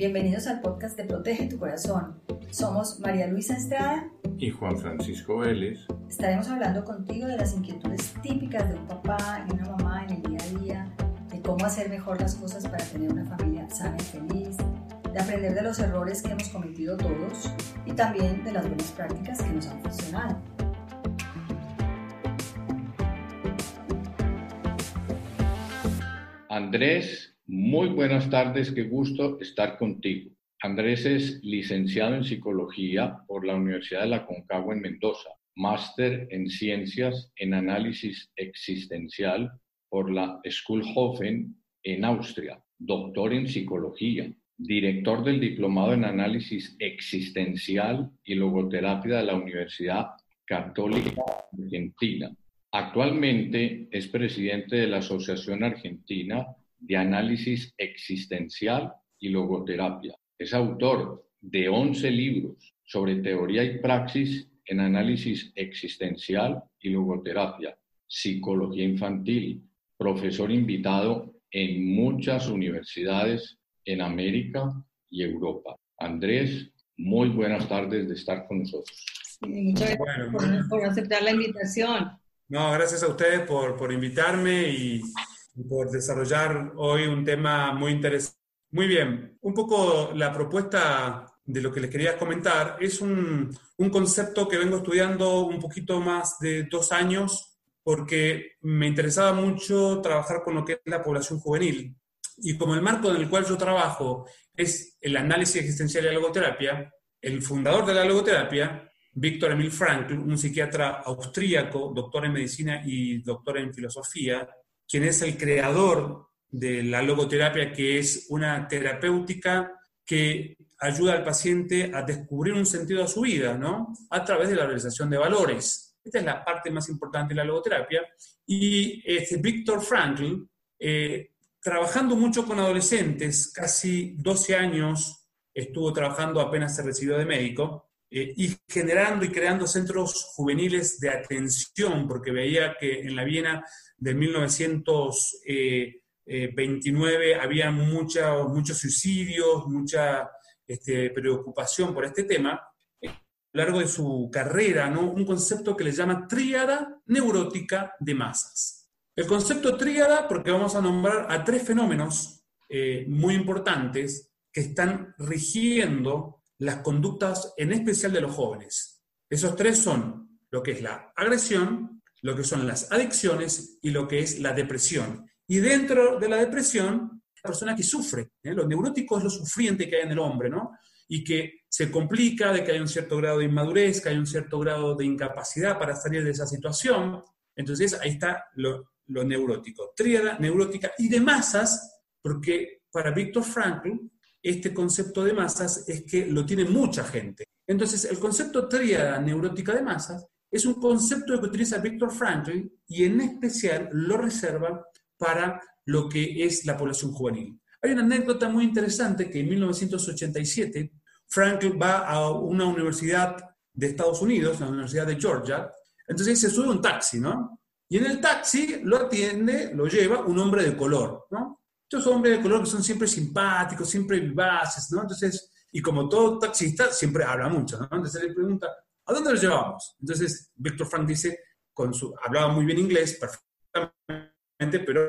bienvenidos al podcast de Protege tu Corazón. Somos María Luisa Estrada y Juan Francisco Vélez. Estaremos hablando contigo de las inquietudes típicas de un papá y una mamá en el día a día, de cómo hacer mejor las cosas para tener una familia sana y feliz, de aprender de los errores que hemos cometido todos y también de las buenas prácticas que nos han funcionado. Andrés muy buenas tardes, qué gusto estar contigo. Andrés es licenciado en psicología por la Universidad de la Concagua en Mendoza, máster en ciencias en análisis existencial por la Schulhofen en Austria, doctor en psicología, director del diplomado en análisis existencial y logoterapia de la Universidad Católica Argentina. Actualmente es presidente de la Asociación Argentina de análisis existencial y logoterapia. Es autor de 11 libros sobre teoría y praxis en análisis existencial y logoterapia, psicología infantil, profesor invitado en muchas universidades en América y Europa. Andrés, muy buenas tardes de estar con nosotros. muchas gracias por, aceptar la invitación. No, gracias a ustedes por, por invitarme y por desarrollar hoy un tema muy interesante. Muy bien, un poco la propuesta de lo que les quería comentar es un, un concepto que vengo estudiando un poquito más de dos años porque me interesaba mucho trabajar con lo que es la población juvenil. Y como el marco en el cual yo trabajo es el análisis existencial y la logoterapia, el fundador de la logoterapia, Víctor Emil Frankl, un psiquiatra austríaco, doctor en medicina y doctor en filosofía, quien es el creador de la logoterapia, que es una terapéutica que ayuda al paciente a descubrir un sentido a su vida, ¿no? A través de la realización de valores. Esta es la parte más importante de la logoterapia. Y este, Víctor Frankl, eh, trabajando mucho con adolescentes, casi 12 años estuvo trabajando apenas se recibió de médico, eh, y generando y creando centros juveniles de atención, porque veía que en la Viena de 1929 había muchos suicidios, mucha este, preocupación por este tema. A lo largo de su carrera, ¿no? un concepto que le llama tríada neurótica de masas. El concepto tríada, porque vamos a nombrar a tres fenómenos eh, muy importantes que están rigiendo las conductas, en especial de los jóvenes. Esos tres son lo que es la agresión, lo que son las adicciones y lo que es la depresión. Y dentro de la depresión, la persona que sufre, ¿eh? lo neurótico es lo sufriente que hay en el hombre, ¿no? Y que se complica de que hay un cierto grado de inmadurez, que hay un cierto grado de incapacidad para salir de esa situación. Entonces ahí está lo, lo neurótico. Tríada neurótica y de masas, porque para Víctor Frankl, este concepto de masas es que lo tiene mucha gente. Entonces, el concepto tríada neurótica de masas es un concepto que utiliza Víctor Frankl y en especial lo reserva para lo que es la población juvenil. Hay una anécdota muy interesante que en 1987 Frankl va a una universidad de Estados Unidos, la Universidad de Georgia, entonces se sube un taxi, ¿no? Y en el taxi lo atiende, lo lleva un hombre de color, ¿no? Estos hombres de color que son siempre simpáticos, siempre vivaces, ¿no? Entonces, y como todo taxista, siempre habla mucho, ¿no? Entonces le pregunta, ¿A dónde los llevamos? Entonces, Víctor Frank dice, hablaba muy bien inglés, perfectamente, pero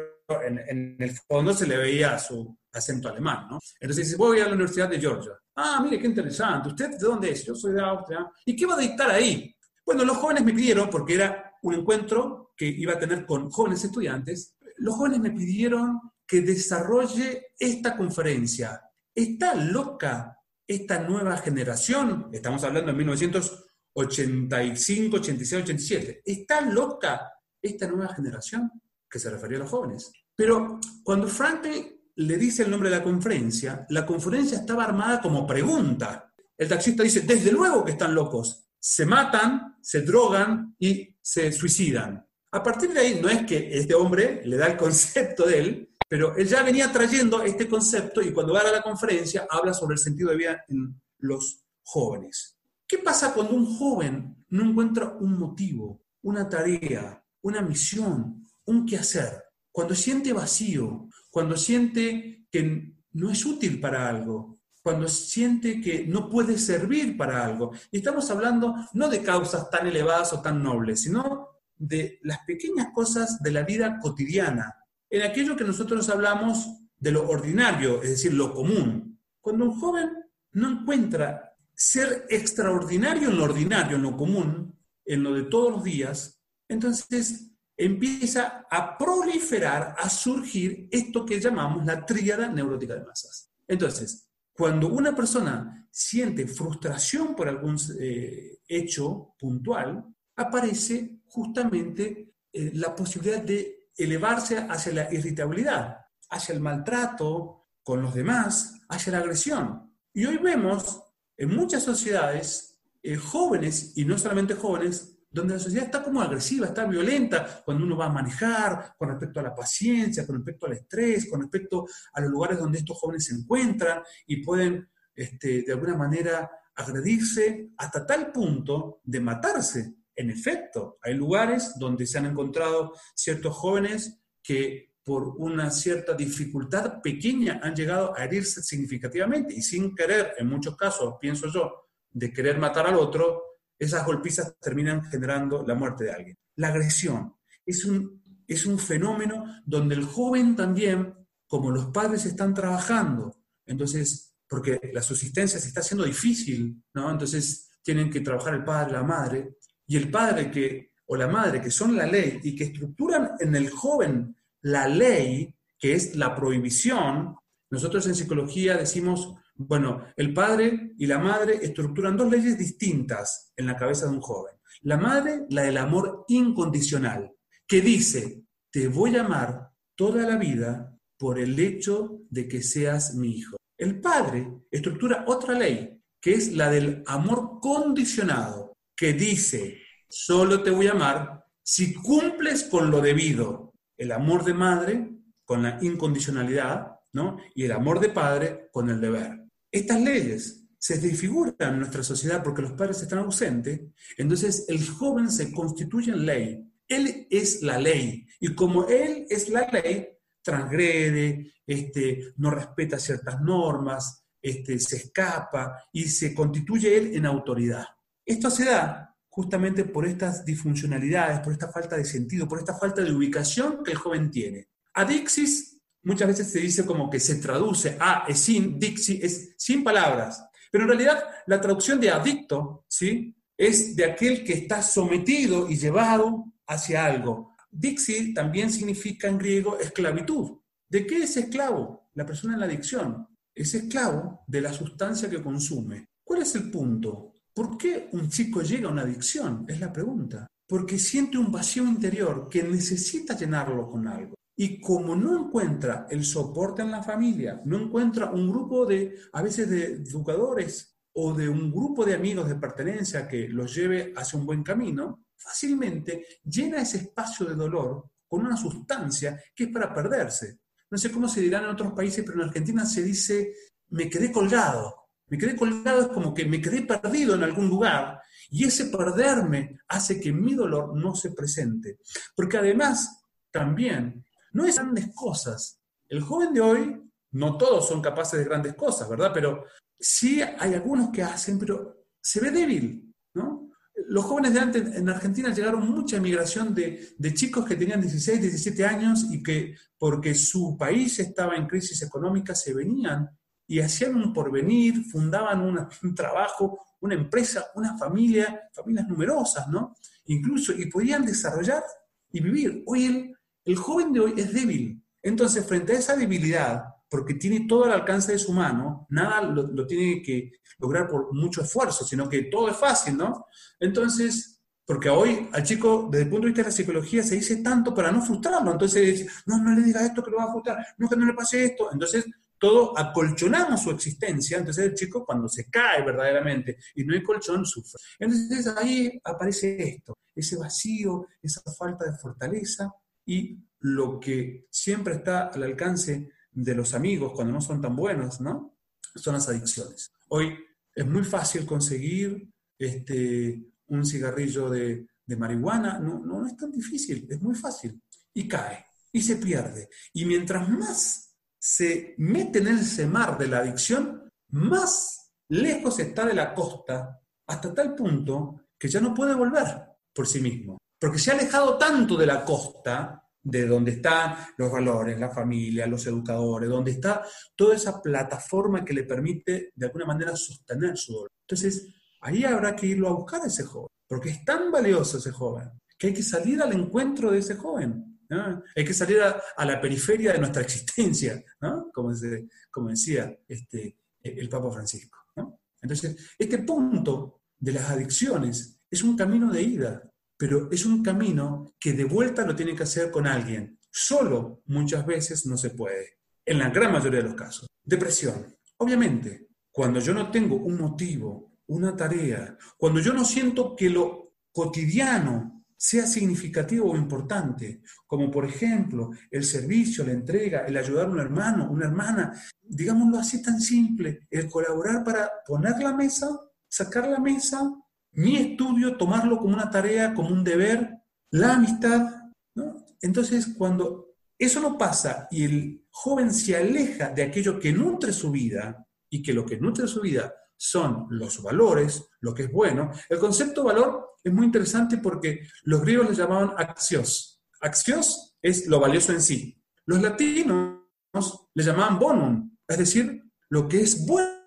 en, el fondo se le veía su acento alemán, ¿no? Entonces dice, voy a la Universidad de Georgia. Ah, mire, qué interesante. ¿Usted de dónde es? Yo soy de Austria. ¿Y qué va a dictar ahí? Bueno, los jóvenes me pidieron, porque era un encuentro que iba a tener con jóvenes estudiantes, los jóvenes me pidieron que desarrolle esta conferencia. ¿Está loca esta nueva generación? Estamos hablando en 1900 85, 86, 87. ¿Está loca esta nueva generación? Que se refería a los jóvenes. Pero cuando Franklin le dice el nombre de la conferencia, la conferencia estaba armada como pregunta. El taxista dice, desde luego que están locos. Se matan, se drogan y se suicidan. A partir de ahí, no es que este hombre le da el concepto de él, pero él ya venía trayendo este concepto y cuando va a la conferencia habla sobre el sentido de vida en los jóvenes. ¿Qué pasa cuando un joven no encuentra un motivo, una tarea, una misión, un quehacer? Cuando siente vacío, cuando siente que no es útil para algo, cuando siente que no puede servir para algo. Y estamos hablando no de causas tan elevadas o tan nobles, sino de las pequeñas cosas de la vida cotidiana, en aquello que nosotros hablamos de lo ordinario, es decir, lo común. Cuando un joven no encuentra ser extraordinario en lo ordinario, en lo común, en lo de todos los días, entonces empieza a proliferar, a surgir esto que llamamos la tríada neurótica de masas. Entonces, cuando una persona siente frustración por algún eh, hecho puntual, aparece justamente eh, la posibilidad de elevarse hacia la irritabilidad, hacia el maltrato con los demás, hacia la agresión. Y hoy vemos en muchas sociedades eh, jóvenes, y no solamente jóvenes, donde la sociedad está como agresiva, está violenta cuando uno va a manejar, con respecto a la paciencia, con respecto al estrés, con respecto a los lugares donde estos jóvenes se encuentran y pueden este, de alguna manera agredirse hasta tal punto de matarse. En efecto, hay lugares donde se han encontrado ciertos jóvenes que por una cierta dificultad pequeña han llegado a herirse significativamente y sin querer, en muchos casos, pienso yo, de querer matar al otro, esas golpizas terminan generando la muerte de alguien. La agresión es un, es un fenómeno donde el joven también, como los padres están trabajando, entonces, porque la subsistencia se está haciendo difícil, ¿no? Entonces tienen que trabajar el padre, la madre, y el padre que, o la madre que son la ley y que estructuran en el joven la ley, que es la prohibición, nosotros en psicología decimos bueno, el padre y la madre estructuran dos leyes distintas en la cabeza de un joven. La madre, la del amor incondicional, que dice, te voy a amar toda la vida por el hecho de que seas mi hijo. El padre estructura otra ley, que es la del amor condicionado, que dice, solo te voy a amar si cumples con lo debido. El amor de madre con la incondicionalidad, ¿no? Y el amor de padre con el deber estas leyes se desfiguran en nuestra sociedad porque los padres están ausentes, entonces el joven se constituye en ley. Él es la ley. Y como él es la ley, transgrede, este, no respeta ciertas normas, este, se escapa y se constituye él en autoridad. Esto se da justamente por estas disfuncionalidades, por esta falta de sentido, por esta falta de ubicación que el joven tiene. Adixis muchas veces se dice como que se traduce a es sin, dixi, es sin palabras. Pero en realidad la traducción de adicto, ¿sí? Es de aquel que está sometido y llevado hacia algo. Dixi también significa en griego esclavitud. ¿De qué es esclavo? La persona en la adicción. Es esclavo de la sustancia que consume. ¿Cuál es el punto? ¿Por qué un chico llega a una adicción? Es la pregunta. Porque siente un vacío interior que necesita llenarlo con algo. Y como no encuentra el soporte en la familia, no encuentra un grupo de, a veces de educadores o de un grupo de amigos de pertenencia que los lleve hacia un buen camino, fácilmente llena ese espacio de dolor con una sustancia que es para perderse. No sé cómo se dirán en otros países, pero en Argentina se dice, me quedé colgado. Me quedé colgado es como que me quedé perdido en algún lugar y ese perderme hace que mi dolor no se presente. Porque además, también no es grandes cosas. El joven de hoy, no todos son capaces de grandes cosas, ¿verdad? Pero sí hay algunos que hacen, pero se ve débil, ¿no? Los jóvenes de antes en Argentina llegaron mucha emigración de, chicos que tenían 16, 17 años y que porque su país estaba en crisis económica se venían y hacían un porvenir, fundaban un trabajo, una empresa, una familia, familias numerosas, ¿no? Incluso, y podían desarrollar y vivir. Hoy el, joven de hoy es débil. Entonces, frente a esa debilidad, porque tiene todo al alcance de su mano, nada lo, tiene que lograr por mucho esfuerzo, sino que todo es fácil, ¿no? Entonces, porque hoy al chico, desde el punto de vista de la psicología, se dice tanto para no frustrarlo. Entonces, no, no le diga esto que lo va a frustrar, no que no le pase esto. Entonces, todo acolchonamos su existencia. Entonces, el chico, cuando se cae verdaderamente y no hay colchón, sufre. Entonces, ahí aparece esto, ese vacío, esa falta de fortaleza y lo que siempre está al alcance de los amigos cuando no son tan buenos, ¿no? Son las adicciones. Hoy es muy fácil conseguir este, un cigarrillo de, marihuana, no, no es tan difícil, es muy fácil. Y cae, y se pierde. Y mientras más se mete en ese mar de la adicción, más lejos está de la costa hasta tal punto que ya no puede volver por sí mismo. Porque se ha alejado tanto de la costa, de donde están los valores, la familia, los educadores, donde está toda esa plataforma que le permite de alguna manera sostener su dolor. Entonces, ahí habrá que irlo a buscar a ese joven, porque es tan valioso ese joven, que hay que salir al encuentro de ese joven. Hay que salir a, la periferia de nuestra existencia, como, como, decía este, el Papa Francisco. Entonces, este punto de las adicciones es un camino de ida, pero es un camino que de vuelta lo tiene que hacer con alguien. Solo muchas veces no se puede, en la gran mayoría de los casos. Depresión. Obviamente, cuando yo no tengo un motivo, una tarea, cuando yo no siento que lo cotidiano sea significativo o importante, como por ejemplo el servicio, la entrega, el ayudar a un hermano, una hermana, digámoslo así tan simple, el colaborar para poner la mesa, sacar la mesa, mi estudio, tomarlo como una tarea, como un deber, la amistad. Entonces, cuando eso no pasa y el joven se aleja de aquello que nutre su vida y que lo que nutre su vida son los valores, lo que es bueno, el concepto valor es muy interesante porque los griegos le llamaban axios. Axios es lo valioso en sí. Los latinos le llamaban bonum, es decir, lo que es bueno,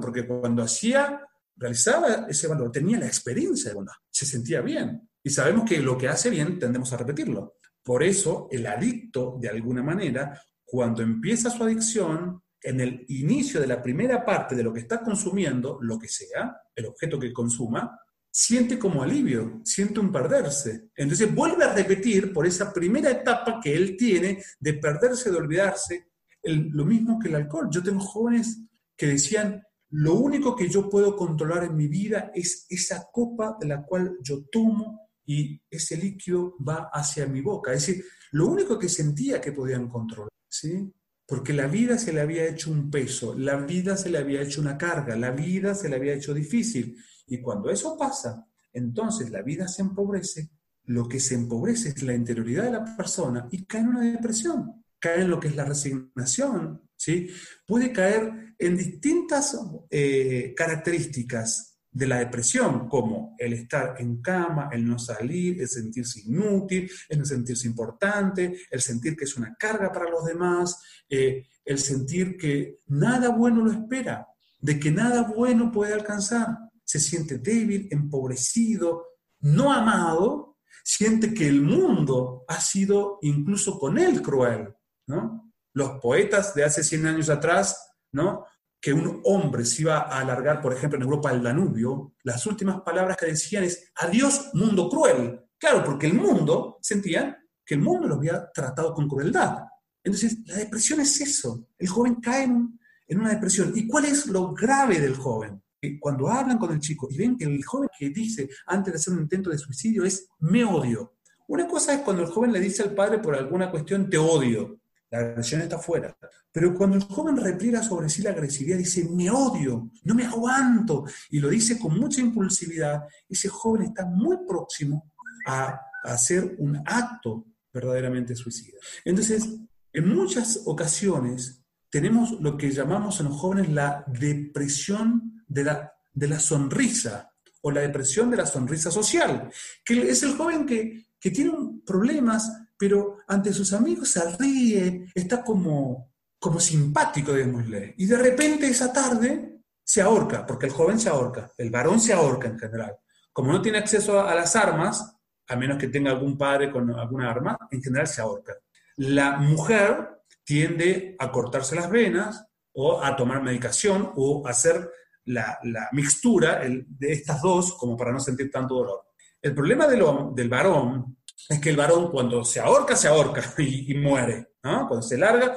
porque cuando hacía, realizaba ese valor, tenía la experiencia de bondad, se sentía bien. Y sabemos que lo que hace bien tendemos a repetirlo. Por eso el adicto, de alguna manera, cuando empieza su adicción, en el inicio de la primera parte de lo que está consumiendo, lo que sea, el objeto que consuma, siente como alivio, siente un perderse. Entonces vuelve a repetir por esa primera etapa que él tiene de perderse, de olvidarse, lo mismo que el alcohol. Yo tengo jóvenes que decían, lo único que yo puedo controlar en mi vida es esa copa de la cual yo tomo y ese líquido va hacia mi boca. Es decir, lo único que sentía que podían controlar, ¿sí? Porque la vida se le había hecho un peso, la vida se le había hecho una carga, la vida se le había hecho difícil. Y cuando eso pasa, entonces la vida se empobrece, lo que se empobrece es la interioridad de la persona y cae en una depresión, cae en lo que es la resignación, ¿sí? Puede caer en distintas eh, características de la depresión, como el estar en cama, el no salir, el sentirse inútil, el sentirse importante, el sentir que es una carga para los demás, eh, el sentir que nada bueno lo espera, de que nada bueno puede alcanzar se siente débil, empobrecido, no amado, siente que el mundo ha sido incluso con él cruel, ¿no? Los poetas de hace 100 años atrás, ¿no? Que un hombre se iba a alargar, por ejemplo, en Europa al Danubio, las últimas palabras que decían es, adiós mundo cruel. Claro, porque el mundo, sentían que el mundo lo había tratado con crueldad. Entonces, la depresión es eso. El joven cae en una depresión. ¿Y cuál es lo grave del joven? cuando hablan con el chico y ven que el joven que dice antes de hacer un intento de suicidio es me odio. Una cosa es cuando el joven le dice al padre por alguna cuestión te odio. La agresión está fuera. Pero cuando el joven repliega sobre sí la agresividad, dice me odio, no me aguanto, y lo dice con mucha impulsividad, ese joven está muy próximo a, hacer un acto verdaderamente suicida. Entonces, en muchas ocasiones tenemos lo que llamamos en los jóvenes la depresión de la, sonrisa o la depresión de la sonrisa social, que es el joven que tiene problemas, pero ante sus amigos se ríe, está como, como simpático, digámosle, y de repente esa tarde se ahorca, porque el joven se ahorca, el varón se ahorca en general. Como no tiene acceso a, a las armas, a menos que tenga algún padre con alguna arma, en general se ahorca. La mujer tiende a cortarse las venas o a tomar medicación o a hacer la, mixtura de estas dos como para no sentir tanto dolor. El problema del varón es que el varón cuando se ahorca, se ahorca y, muere. Cuando se larga,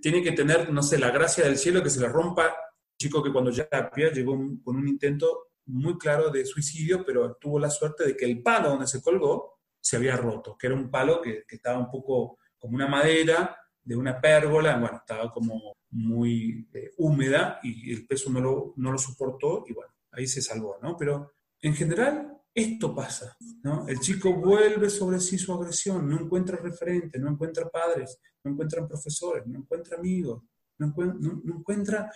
tiene que tener, no sé, la gracia del cielo que se le rompa. Un chico que cuando ya pie llegó con un intento muy claro de suicidio, pero tuvo la suerte de que el palo donde se colgó se había roto, que era un palo que, que estaba un poco como una madera de una pérgola, bueno, estaba como muy eh, húmeda y el peso no lo, no lo soportó y bueno, ahí se salvó, ¿no? Pero en general esto pasa, ¿no? El chico vuelve sobre sí su agresión, no encuentra referente, no encuentra padres, no encuentra profesores, no encuentra amigos, no, encuentra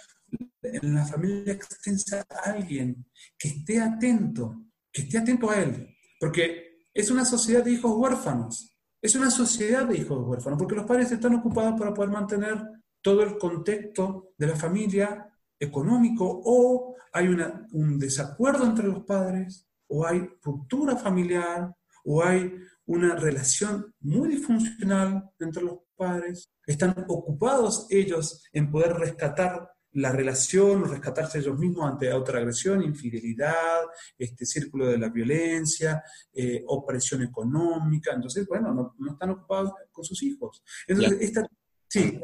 en la familia extensa a alguien que esté atento, que esté atento a él. Porque es una sociedad de hijos huérfanos. Es una sociedad de hijos huérfanos, porque los padres están ocupados para poder mantener todo el contexto de la familia económico o hay un desacuerdo entre los padres o hay ruptura familiar o hay una relación muy disfuncional entre los padres. Están ocupados ellos en poder rescatar la relación o rescatarse ellos mismos ante otra agresión, infidelidad, este círculo de la violencia, eh, opresión económica. Entonces, bueno, no, están ocupados con sus hijos. Entonces, esta, sí.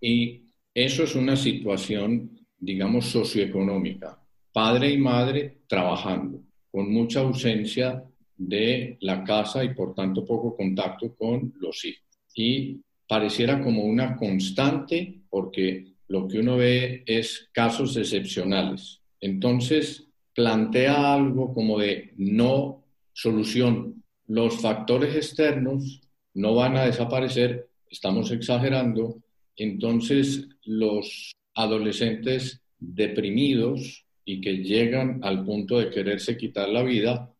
Y eso es una situación, digamos, socioeconómica. Padre y madre trabajando, con mucha ausencia de la casa y por tanto poco contacto con los hijos. Y pareciera como una constante porque lo que uno ve es casos excepcionales. Entonces, plantea algo como de no solución. Los factores externos no van a desaparecer, estamos exagerando, entonces los adolescentes deprimidos y que llegan al punto de quererse quitar la vida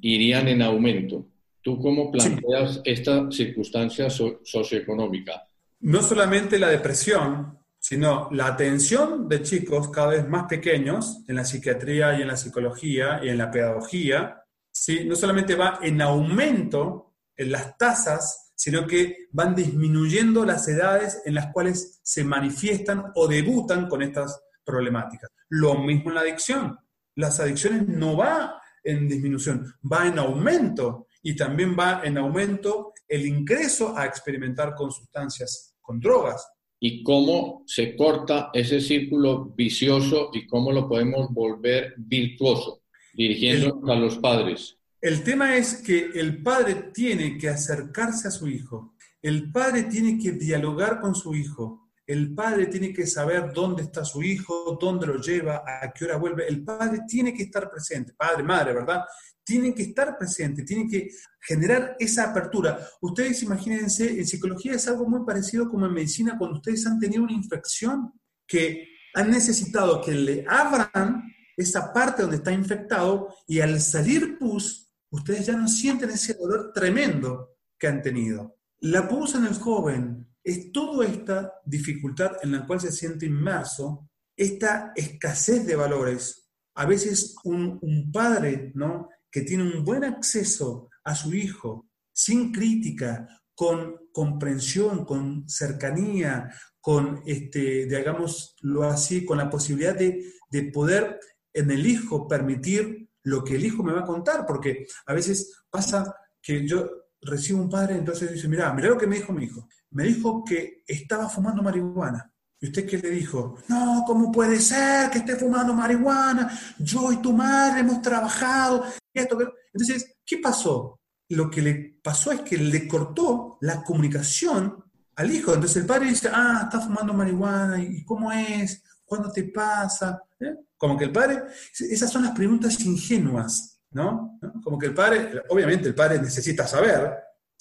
irían en aumento. ¿Tú cómo planteas esta circunstancia socioeconómica? No solamente la depresión, sino la atención de chicos cada vez más pequeños en la psiquiatría y en la psicología y en la pedagogía, ¿sí? no solamente va en aumento en las tasas, sino que van disminuyendo las edades en las cuales se manifiestan o debutan con estas problemáticas. Lo mismo en la adicción. Las adicciones no va en disminución, va en aumento y también va en aumento el ingreso a experimentar con sustancias, con drogas y cómo se corta ese círculo vicioso y cómo lo podemos volver virtuoso, dirigiéndonos a los padres. El tema es que el padre tiene que acercarse a su hijo, el padre tiene que dialogar con su hijo, el padre tiene que saber dónde está su hijo, dónde lo lleva, a qué hora vuelve. El padre tiene que estar presente, padre, madre, ¿verdad? tienen que estar presentes, tienen que generar esa apertura. Ustedes imagínense, en psicología es algo muy parecido como en medicina, cuando ustedes han tenido una infección que han necesitado que le abran esa parte donde está infectado y al salir pus, ustedes ya no sienten ese dolor tremendo que han tenido. La pus en el joven es toda esta dificultad en la cual se siente inmerso, esta escasez de valores. A veces un, padre, ¿no? que tiene un buen acceso a su hijo, sin crítica, con comprensión, con cercanía, con, este, digámoslo así, con la posibilidad de, de poder en el hijo permitir lo que el hijo me va a contar, porque a veces pasa que yo recibo un padre, entonces dice, mira, mira lo que me dijo mi hijo. Me dijo que estaba fumando marihuana. ¿Y usted qué le dijo? No, ¿cómo puede ser que esté fumando marihuana? Yo y tu madre hemos trabajado. Entonces, ¿qué pasó? Lo que le pasó es que le cortó la comunicación al hijo. Entonces el padre dice, ah, está fumando marihuana, ¿y cómo es? ¿Cuándo te pasa? ¿Eh? Como que el padre, esas son las preguntas ingenuas, ¿no? Como que el padre, obviamente el padre necesita saber,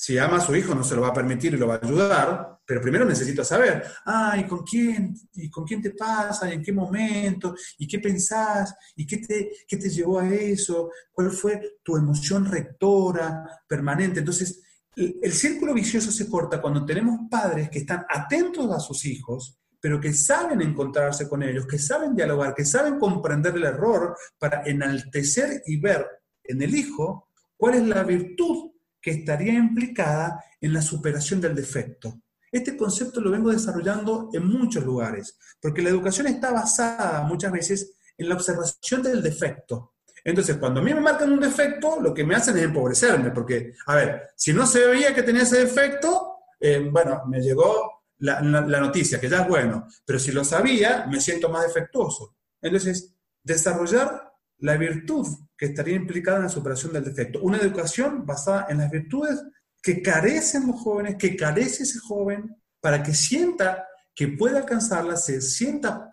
si ama a su hijo no se lo va a permitir y lo va a ayudar, pero primero necesito saber, ah, ¿y con quién? ¿Y con quién te pasa? ¿Y en qué momento? ¿Y qué pensás? ¿Y qué te, qué te llevó a eso? ¿Cuál fue tu emoción rectora, permanente? Entonces, el, círculo vicioso se corta cuando tenemos padres que están atentos a sus hijos, pero que saben encontrarse con ellos, que saben dialogar, que saben comprender el error para enaltecer y ver en el hijo cuál es la virtud que estaría implicada en la superación del defecto. Este concepto lo vengo desarrollando en muchos lugares, porque la educación está basada muchas veces en la observación del defecto. Entonces, cuando a mí me marcan un defecto, lo que me hacen es empobrecerme, porque, a ver, si no se veía que tenía ese defecto, eh, bueno, me llegó la, la noticia, que ya es bueno, pero si lo sabía, me siento más defectuoso. Entonces, desarrollar la virtud que estaría implicada en la superación del defecto. Una educación basada en las virtudes que carecen los jóvenes, que carece ese joven, para que sienta que puede alcanzarla, se sienta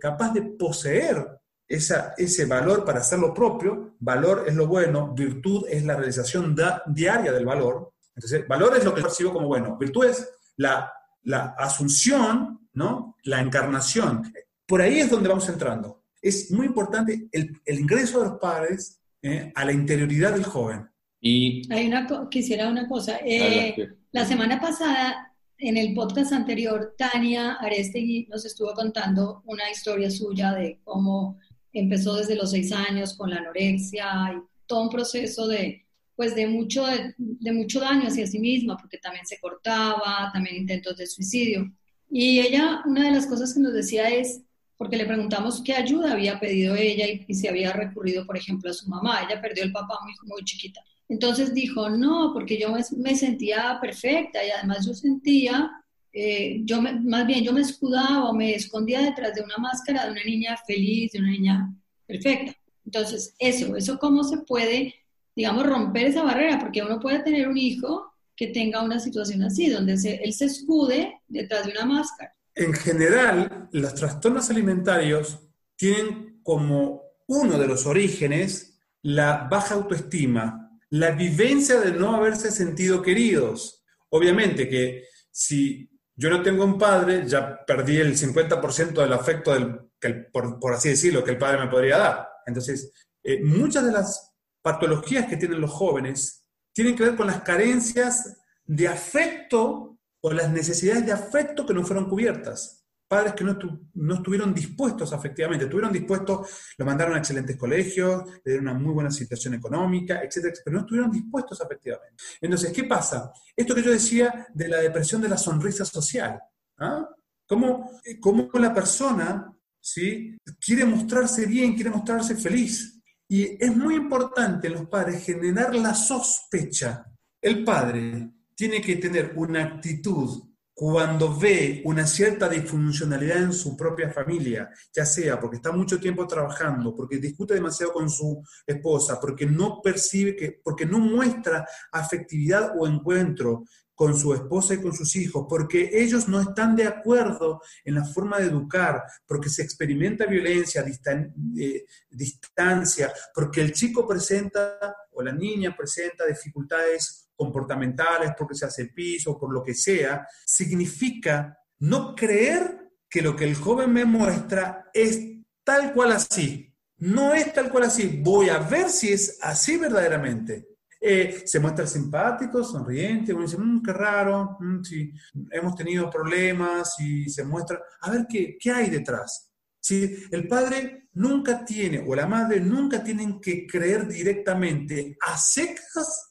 capaz de poseer esa, ese valor para hacer lo propio. Valor es lo bueno, virtud es la realización diaria del valor. Entonces, valor es lo que percibo como bueno, virtud es la, la asunción ¿no? La encarnación. Por ahí es donde vamos entrando. Es muy importante el, ingreso de los padres ¿eh? a la interioridad del joven. Y Hay una, quisiera una cosa. Eh, la semana pasada, en el podcast anterior, Tania Arestegui nos estuvo contando una historia suya de cómo empezó desde los seis años con la anorexia y todo un proceso de, pues de mucho, de, mucho daño hacia sí misma, porque también se cortaba, también intentos de suicidio. Y ella, una de las cosas que nos decía es, porque le preguntamos qué ayuda había pedido ella y, si había recurrido, por ejemplo, a su mamá. Ella perdió el papá muy, muy chiquita. Entonces dijo, no, porque yo me, sentía perfecta y además yo sentía, eh, yo más bien yo me escudaba o me escondía detrás de una máscara de una niña feliz, de una niña perfecta. Entonces, eso, eso cómo se puede, digamos, romper esa barrera, porque uno puede tener un hijo que tenga una situación así, donde él se escude detrás de una máscara. En general, los trastornos alimentarios tienen como uno de los orígenes la baja autoestima, la vivencia de no haberse sentido queridos. Obviamente que si yo no tengo un padre, ya perdí el 50% del afecto, que por, así decirlo, que el padre me podría dar. Entonces, eh, muchas de las patologías que tienen los jóvenes tienen que ver con las carencias de afecto o las necesidades de afecto que no fueron cubiertas padres que no, no, estuvieron dispuestos efectivamente, estuvieron dispuestos, lo mandaron a excelentes colegios, le dieron una muy buena situación económica, etcétera, pero no estuvieron dispuestos efectivamente. Entonces, ¿qué pasa? Esto que yo decía de la depresión de la sonrisa social, ¿ah? ¿Cómo, ¿Cómo, la persona ¿sí? quiere mostrarse bien, quiere mostrarse feliz? Y es muy importante en los padres generar la sospecha. El padre tiene que tener una actitud cuando ve una cierta disfuncionalidad en su propia familia, ya sea porque está mucho tiempo trabajando, porque discute demasiado con su esposa, porque no percibe que, porque no muestra afectividad o encuentro con su esposa y con sus hijos, porque ellos no están de acuerdo en la forma de educar, porque se experimenta violencia, eh, distancia, porque el chico presenta o la niña presenta dificultades comportamentales, porque se hace piso, por lo que sea, significa no creer que lo que el joven me muestra es tal cual así. No es tal cual así. Voy a ver si es así verdaderamente. Eh, se muestra simpático, sonriente, uno dice, mmm, qué raro, mm, sí, hemos tenido problemas y se muestra, a ver qué, qué hay detrás. Si el padre nunca tiene o la madre nunca tienen que creer directamente a secas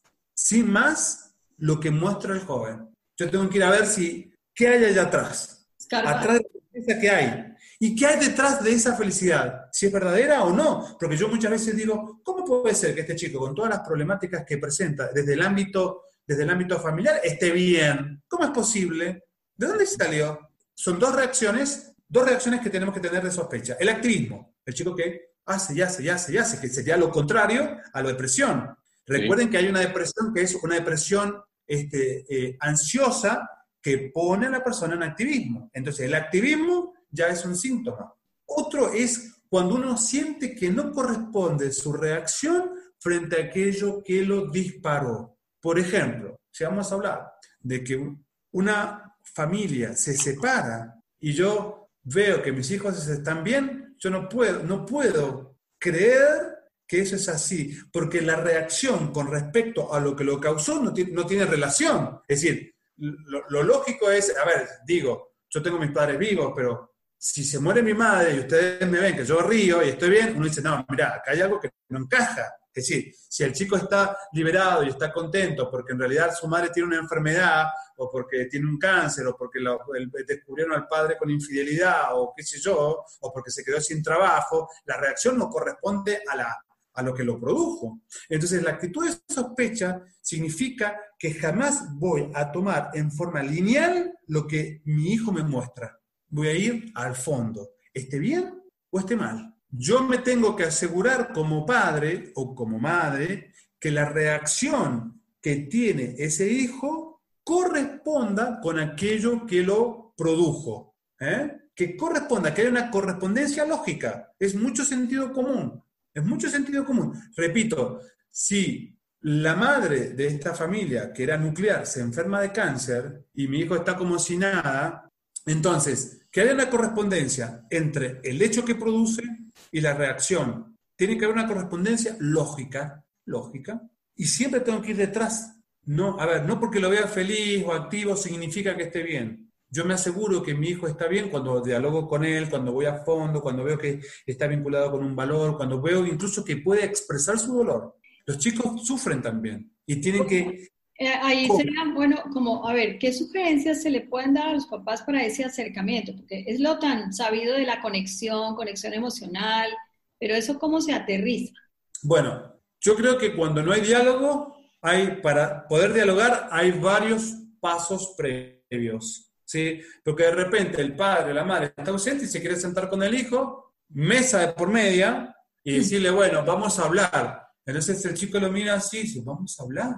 sin más lo que muestra el joven. Yo tengo que ir a ver si, ¿qué hay allá atrás? Atrás de la que hay. ¿Y qué hay detrás de esa felicidad? Si es verdadera o no. Porque yo muchas veces digo, ¿cómo puede ser que este chico, con todas las problemáticas que presenta desde el ámbito, desde el ámbito familiar, esté bien? ¿Cómo es posible? ¿De dónde salió? Son dos reacciones, dos reacciones que tenemos que tener de sospecha. El activismo, el chico que hace y hace y hace y hace, que sería lo contrario a la depresión. Recuerden que hay una depresión que es una depresión este, eh, ansiosa que pone a la persona en activismo. Entonces, el activismo ya es un síntoma. Otro es cuando uno siente que no corresponde su reacción frente a aquello que lo disparó. Por ejemplo, si vamos a hablar de que una familia se separa y yo veo que mis hijos están bien, yo no puedo, no puedo creer que eso es así, porque la reacción con respecto a lo que lo causó no tiene, no tiene relación. Es decir, lo, lógico es, a ver, digo, yo tengo mis padres vivos, pero si se muere mi madre y ustedes me ven que yo río y estoy bien, uno dice, no, mira, acá hay algo que no encaja. Es decir, si el chico está liberado y está contento porque en realidad su madre tiene una enfermedad o porque tiene un cáncer o porque lo, descubrieron al padre con infidelidad o qué sé yo, o porque se quedó sin trabajo, la reacción no corresponde a la, a lo que lo produjo. Entonces, la actitud de sospecha significa que jamás voy a tomar en forma lineal lo que mi hijo me muestra. Voy a ir al fondo, esté bien o esté mal. Yo me tengo que asegurar como padre o como madre que la reacción que tiene ese hijo corresponda con aquello que lo produjo. ¿eh? Que corresponda, que haya una correspondencia lógica. Es mucho sentido común. Es mucho sentido común. Repito, si la madre de esta familia, que era nuclear, se enferma de cáncer y mi hijo está como si nada, Entonces, que haya una correspondencia entre el hecho que produce y la reacción. Tiene que haber una correspondencia lógica, lógica, y siempre tengo que ir detrás. No, a ver, no porque lo vea feliz o activo significa que esté bien. Yo me aseguro que mi hijo está bien cuando dialogo con él, cuando voy a fondo, cuando veo que está vinculado con un valor, cuando veo incluso que puede expresar su dolor. Los chicos sufren también y tienen que eh, ahí sería bueno, como, a ver, ¿qué sugerencias se le pueden dar a los papás para ese acercamiento? Porque es lo tan sabido de la conexión, conexión emocional, pero eso cómo se aterriza. Bueno, yo creo que cuando no hay diálogo, hay, para poder dialogar, hay varios pasos previos, ¿sí? Porque de repente el padre o la madre está ausente y se quiere sentar con el hijo, mesa de por media, y decirle, bueno, vamos a hablar. Entonces el chico lo mira así y dice, vamos a hablar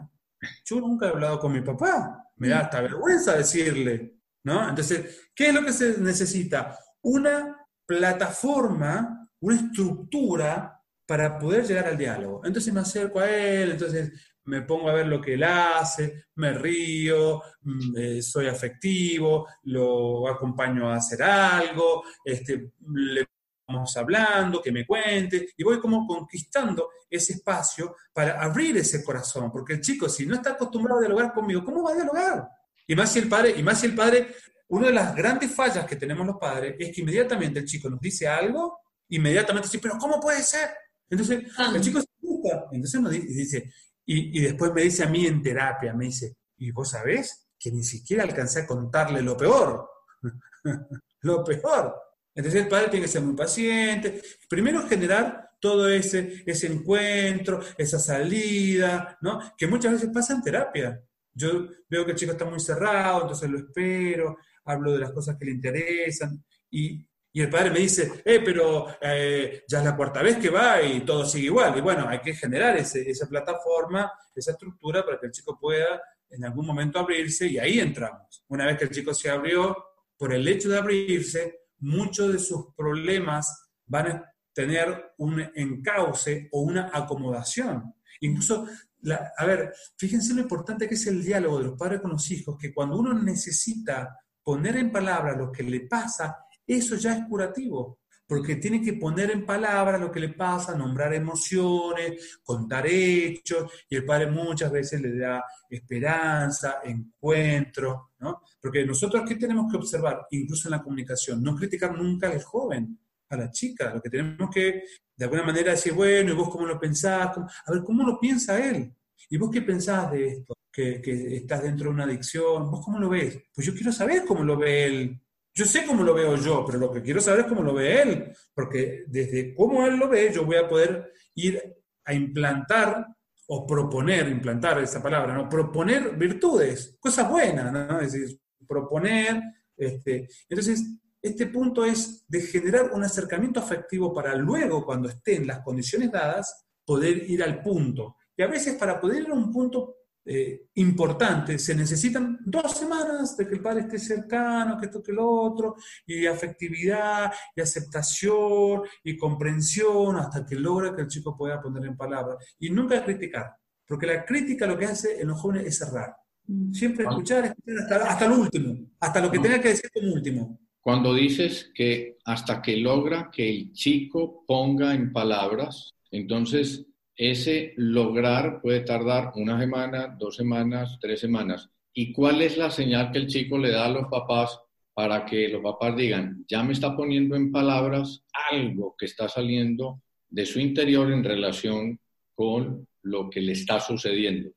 yo nunca he hablado con mi papá, me da hasta vergüenza decirle, ¿no? Entonces, ¿qué es lo que se necesita? Una plataforma, una estructura para poder llegar al diálogo. Entonces me acerco a él, entonces me pongo a ver lo que él hace, me río, mm, eh, soy afectivo, lo acompaño a hacer algo, este, le vamos hablando, que me cuente, y voy como conquistando ese espacio para abrir ese corazón, porque el chico, si no está acostumbrado a dialogar conmigo, ¿cómo va a dialogar? Y más si el padre, y más si el padre, una de las grandes fallas que tenemos los padres es que inmediatamente el chico nos dice algo, inmediatamente dice, pero ¿cómo puede ser? Entonces, ah. el chico se gusta, entonces nos dice, y, después me dice a mí en terapia, me dice, ¿y vos sabés que ni siquiera alcancé a contarle lo peor? lo peor. Entonces el padre tiene que ser muy paciente. Primero generar todo ese, ese encuentro, esa salida, ¿no? Que muchas veces pasa en terapia. Yo veo que el chico está muy cerrado, entonces lo espero, hablo de las cosas que le interesan y, y el padre me dice, eh, pero eh, ya es la cuarta vez que va y todo sigue igual. Y bueno, hay que generar ese, esa plataforma, esa estructura para que el chico pueda en algún momento abrirse y ahí entramos. Una vez que el chico se abrió, por el hecho de abrirse, muchos de sus problemas van a tener un encauce o una acomodación. Incluso, a ver, fíjense lo importante que es el diálogo de los padres con los hijos, que cuando uno necesita poner en palabras lo que le pasa, eso ya es curativo porque tiene que poner en palabras lo que le pasa, nombrar emociones, contar hechos, y el padre muchas veces le da esperanza, encuentro, ¿no? Porque nosotros, ¿qué tenemos que observar? Incluso en la comunicación, no criticar nunca al joven, a la chica, lo que tenemos que, de alguna manera, decir, bueno, ¿y vos cómo lo pensás? A ver, ¿cómo lo piensa él? ¿Y vos qué pensás de esto? Que, que estás dentro de una adicción, ¿vos cómo lo ves? Pues yo quiero saber cómo lo ve él, yo sé cómo lo veo yo, pero lo que quiero saber es cómo lo ve él, porque desde cómo él lo ve, yo voy a poder ir a implantar o proponer, implantar esa palabra, ¿no? Proponer virtudes, cosas buenas, ¿no? Es decir, proponer, este, entonces, este punto es de generar un acercamiento afectivo para luego, cuando estén las condiciones dadas, poder ir al punto. Y a veces para poder ir a un punto eh, importante. Se necesitan dos semanas de que el padre esté cercano, que esto, que lo otro, y afectividad, y aceptación, y comprensión, hasta que logra que el chico pueda poner en palabras. Y nunca criticar, porque la crítica lo que hace en los jóvenes es cerrar. Mm. Siempre escuchar, escuchar hasta, lo último, hasta lo que tenga que decir como último. Cuando dices que hasta que logra que el chico ponga en palabras, entonces ese lograr puede tardar una semana, dos semanas, tres semanas. ¿Y cuál es la señal que el chico le da a los papás para que los papás digan, ya me está poniendo en palabras algo que está saliendo de su interior en relación con lo que le está sucediendo?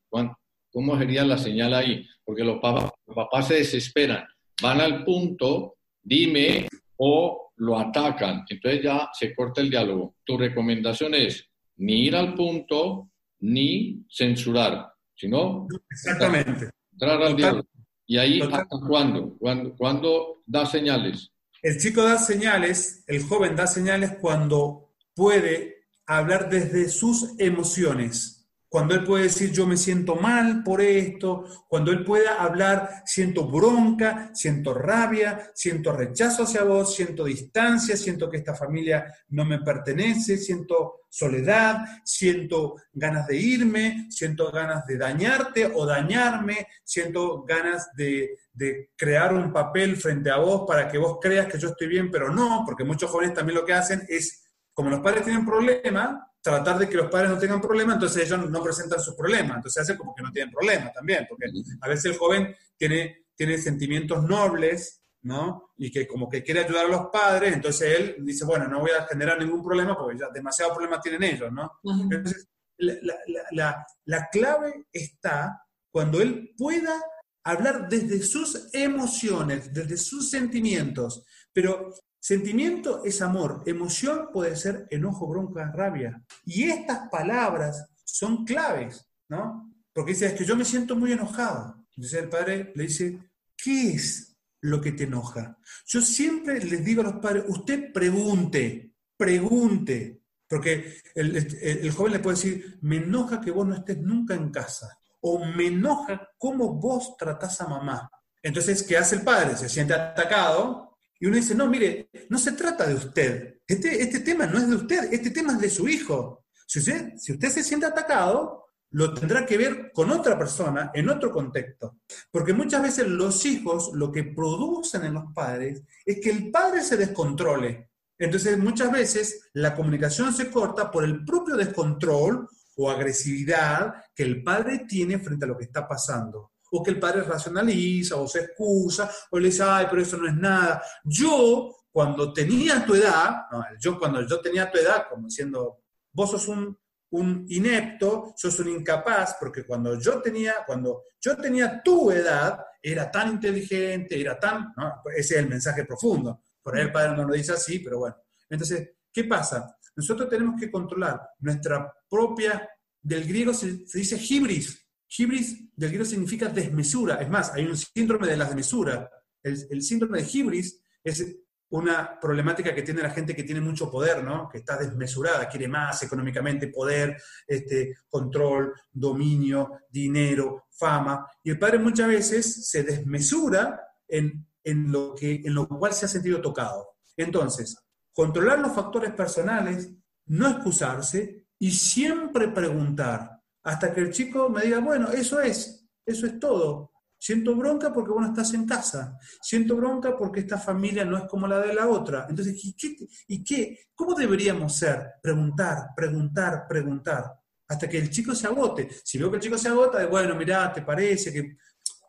¿Cómo sería la señal ahí? Porque los papás, los papás se desesperan, van al punto, dime, o lo atacan. Entonces ya se corta el diálogo. Tu recomendación es, ni ir al punto, ni censurar, sino Exactamente. entrar al diálogo. ¿Y ahí hasta cuándo? cuándo? ¿Cuándo da señales? El chico da señales, el joven da señales cuando puede hablar desde sus emociones. Cuando él puede decir yo me siento mal por esto, cuando él pueda hablar siento bronca, siento rabia, siento rechazo hacia vos, siento distancia, siento que esta familia no me pertenece, siento soledad, siento ganas de irme, siento ganas de dañarte o dañarme, siento ganas de, de crear un papel frente a vos para que vos creas que yo estoy bien, pero no, porque muchos jóvenes también lo que hacen es, como los padres tienen problemas, tratar de que los padres no tengan problemas, entonces ellos no presentan sus problemas, entonces hace como que no tienen problemas también, porque a veces el joven tiene, tiene sentimientos nobles, ¿no? Y que como que quiere ayudar a los padres, entonces él dice, bueno, no voy a generar ningún problema porque ya demasiados problemas tienen ellos, ¿no? Entonces, la, la, la, la clave está cuando él pueda hablar desde sus emociones, desde sus sentimientos, pero Sentimiento es amor, emoción puede ser enojo, bronca, rabia. Y estas palabras son claves, ¿no? Porque dice, es que yo me siento muy enojado. Entonces el padre le dice, ¿qué es lo que te enoja? Yo siempre les digo a los padres, usted pregunte, pregunte. Porque el, el, joven le puede decir, me enoja que vos no estés nunca en casa. O me enoja cómo vos tratás a mamá. Entonces, ¿qué hace el padre? Se siente atacado, y uno dice, no, mire, no se trata de usted. Este, este tema no es de usted, este tema es de su hijo. Si usted, si usted se siente atacado, lo tendrá que ver con otra persona en otro contexto. Porque muchas veces los hijos lo que producen en los padres es que el padre se descontrole. Entonces muchas veces la comunicación se corta por el propio descontrol o agresividad que el padre tiene frente a lo que está pasando o que el padre racionaliza o se excusa o le dice, ay, pero eso no es nada. Yo, cuando tenía tu edad, yo cuando yo tenía tu edad, como diciendo, vos sos un, un inepto, sos un incapaz, porque cuando yo tenía, cuando yo tenía tu edad, era tan inteligente, era tan, ese es el mensaje profundo. Por ahí el padre no lo dice así, pero bueno. Entonces, ¿qué pasa? Nosotros tenemos que controlar nuestra propia, del griego se, se dice hibris, Hibris del griego significa desmesura. Es más, hay un síndrome de la desmesura. El, síndrome de hibris es una problemática que tiene la gente que tiene mucho poder, ¿no? Que está desmesurada, quiere más económicamente, poder, este, control, dominio, dinero, fama. Y el padre muchas veces se desmesura en, en, lo, que, en lo cual se ha sentido tocado. Entonces, controlar los factores personales, no excusarse y siempre preguntar, hasta que el chico me diga, bueno, eso es, eso es todo. Siento bronca porque vos no estás en casa. Siento bronca porque esta familia no es como la de la otra. Entonces, ¿y qué? ¿Y qué? ¿Cómo deberíamos ser? Preguntar, preguntar, preguntar. Hasta que el chico se agote. Si luego que el chico se agota, bueno, mirá, ¿te parece que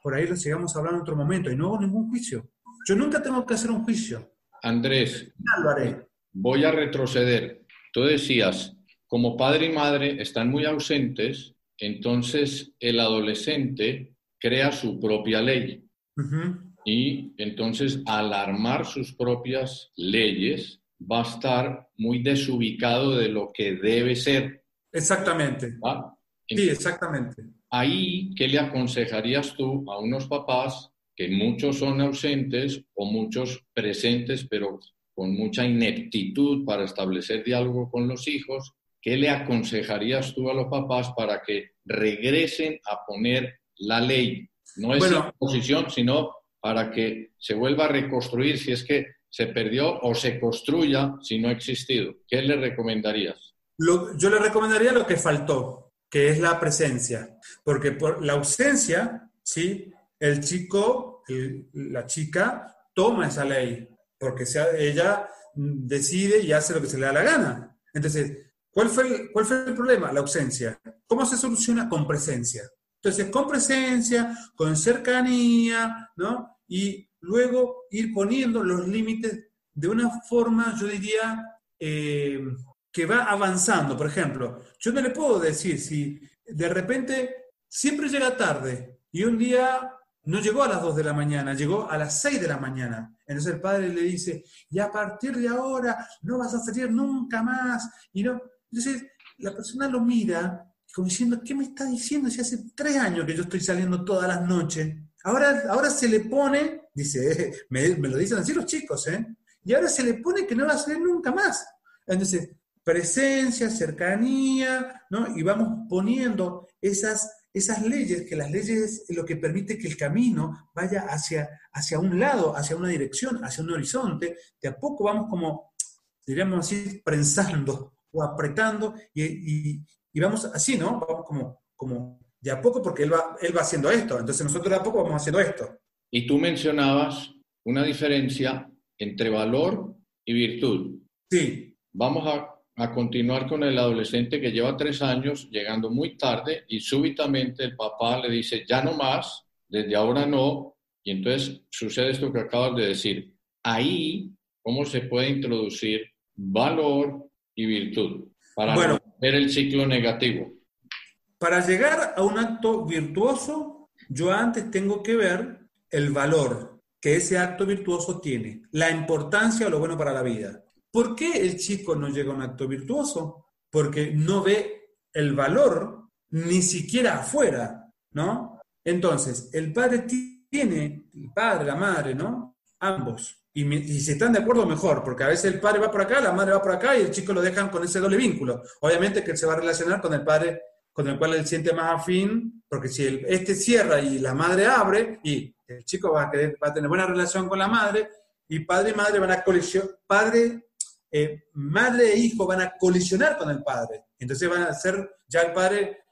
por ahí lo sigamos hablando en otro momento? Y no hago ningún juicio. Yo nunca tengo que hacer un juicio. Andrés, voy a retroceder. Tú decías, como padre y madre están muy ausentes, entonces el adolescente crea su propia ley. Y entonces al armar sus propias leyes va a estar muy desubicado de lo que debe ser. Exactamente. sí, exactamente. Ahí, ¿qué le aconsejarías tú a unos papás que muchos son ausentes o muchos presentes, pero con mucha ineptitud para establecer diálogo con los hijos ¿qué le aconsejarías tú a los papás para que regresen a poner la ley? No es bueno, imposición, sino para que se vuelva a reconstruir si es que se perdió o se construya si no ha existido. ¿Qué le recomendarías? yo le recomendaría lo que faltó, que es la presencia, porque por la ausencia, ¿sí? el chico, la chica toma esa ley, porque sea, ella decide y hace lo que se le da la gana. Entonces, ¿Cuál fue, el, ¿Cuál fue problema? La ausencia. ¿Cómo se soluciona? Con presencia. Entonces, con presencia, con cercanía, ¿no? Y luego ir poniendo los límites de una forma, yo diría, eh, que va avanzando. Por ejemplo, yo no le puedo decir si de repente siempre llega tarde y un día no llegó a las 2 de la mañana, llegó a las 6 de la mañana. Entonces el padre le dice, y a partir de ahora no vas a salir nunca más. Y no, entonces, la persona lo mira como diciendo, ¿qué me está diciendo si hace tres años que yo estoy saliendo todas las noches? Ahora, ahora se le pone, dice, me, lo dicen así los chicos, ¿eh? Y ahora se le pone que no va a salir nunca más. Entonces, presencia, cercanía, ¿no? Y vamos poniendo esas, esas leyes, que las leyes es lo que permite que el camino vaya hacia, hacia un lado, hacia una dirección, hacia un horizonte. De a poco vamos como, diríamos así, prensando o apretando y, y, vamos así, ¿no? Vamos como, como de a poco porque él va, él va haciendo esto, entonces nosotros de a poco vamos haciendo esto. Y tú mencionabas una diferencia entre valor y virtud. Sí. Vamos a a continuar con el adolescente que lleva tres años llegando muy tarde y súbitamente el papá le dice, ya no más, desde ahora no, y entonces sucede esto que acabas de decir. Ahí, ¿cómo se puede introducir valor y virtud para ver el ciclo negativo? Para llegar a un acto virtuoso, yo antes tengo que ver el valor que ese acto virtuoso tiene, la importancia o lo bueno para la vida. ¿Por qué el chico no llega a un acto virtuoso? Porque no ve el valor ni siquiera afuera, ¿no? Entonces, el padre tiene, el padre, la madre, ¿no? Ambos. Y, si están de acuerdo, mejor, porque a veces el padre va por acá, la madre va por acá y el chico lo dejan con ese doble vínculo. Obviamente que él se va a relacionar con el padre con el cual él siente más afín, porque si este cierra y la madre abre, y el chico va a, va a tener buena relación con la madre, y padre y madre van a colisionar, padre eh, madre e hijo van a colisionar con el padre. Entonces van a ser, ya el padre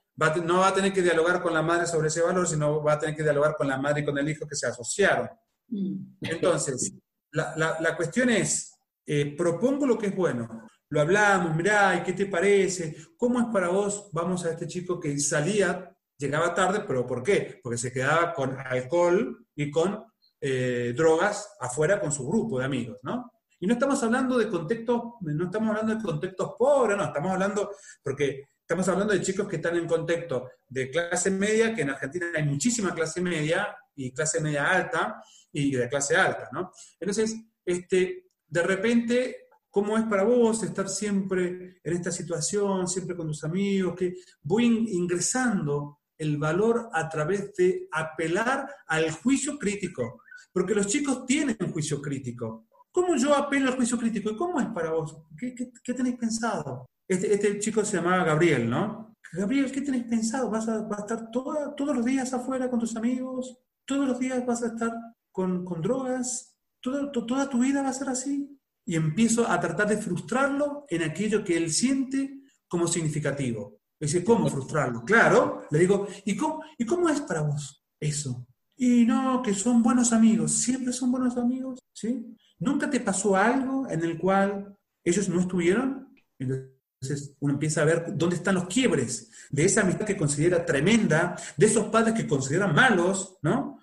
no va a tener que dialogar con la madre sobre ese valor, sino va a tener que dialogar con la madre y con el hijo que se asociaron. Mm. Entonces, la, cuestión es, eh, propongo lo que es bueno. Lo hablamos, mirá, ¿y qué te parece? ¿Cómo es para vos? Vamos a este chico que salía, llegaba tarde, pero ¿por qué? Porque se quedaba con alcohol y con eh, drogas afuera con su grupo de amigos, ¿no? Y no estamos hablando de contextos, no estamos hablando de contextos pobres, no, estamos hablando, porque estamos hablando de chicos que están en contexto de clase media, que en Argentina hay muchísima clase media y clase media alta y de clase alta, ¿no? Entonces, este, de repente, ¿cómo es para vos estar siempre en esta situación, siempre con tus amigos? Que voy ingresando el valor a través de apelar al juicio crítico, porque los chicos tienen juicio crítico. ¿Cómo yo apelo al juicio crítico? ¿Y cómo es para vos? ¿Qué, tenéis pensado? Este, este, chico se llamaba Gabriel, ¿no? Gabriel, ¿qué tenéis pensado? ¿Vas a, estar todos los días afuera con tus amigos? ¿Todos los días vas a estar con, drogas? ¿Toda tu vida va a ser así? Y empiezo a tratar de frustrarlo en aquello que él siente como significativo. Dice, ¿cómo frustrarlo? Claro, le digo, ¿y cómo, ¿y cómo es para vos eso? Y no, que son buenos amigos, siempre son buenos amigos, ¿sí? ¿Nunca te pasó algo en el cual ellos no estuvieron? Entonces uno empieza a ver dónde están los quiebres de esa amistad que considera tremenda, de esos padres que consideran malos, ¿no?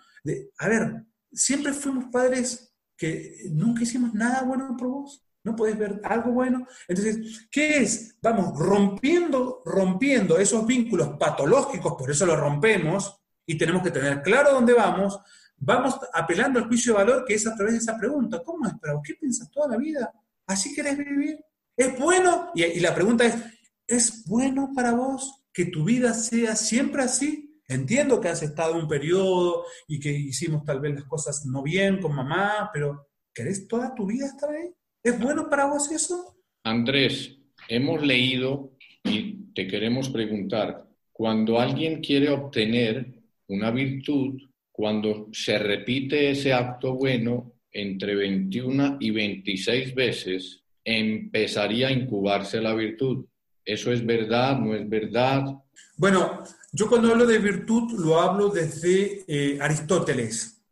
a ver, siempre fuimos padres que nunca hicimos nada bueno por vos. ¿No puedes ver algo bueno? Entonces, ¿qué es? Vamos rompiendo, rompiendo esos vínculos patológicos, por eso los rompemos, y tenemos que tener claro dónde vamos, vamos apelando al juicio de valor que es a través de esa pregunta. ¿Cómo es? ¿Pero qué piensas toda la vida? ¿Así querés vivir? ¿Es bueno? Y, la pregunta es, ¿es bueno para vos que tu vida sea siempre así? Entiendo que has estado un periodo y que hicimos tal vez las cosas no bien con mamá, pero ¿querés toda tu vida estar ahí? ¿Es bueno para vos eso? Andrés, hemos leído y te queremos preguntar, cuando alguien quiere obtener una virtud, cuando se repite ese acto bueno entre 21 y 26 veces, empezaría a incubarse la virtud. ¿Eso es verdad? ¿No es verdad? Bueno, yo cuando hablo de virtud lo hablo desde eh, Aristóteles.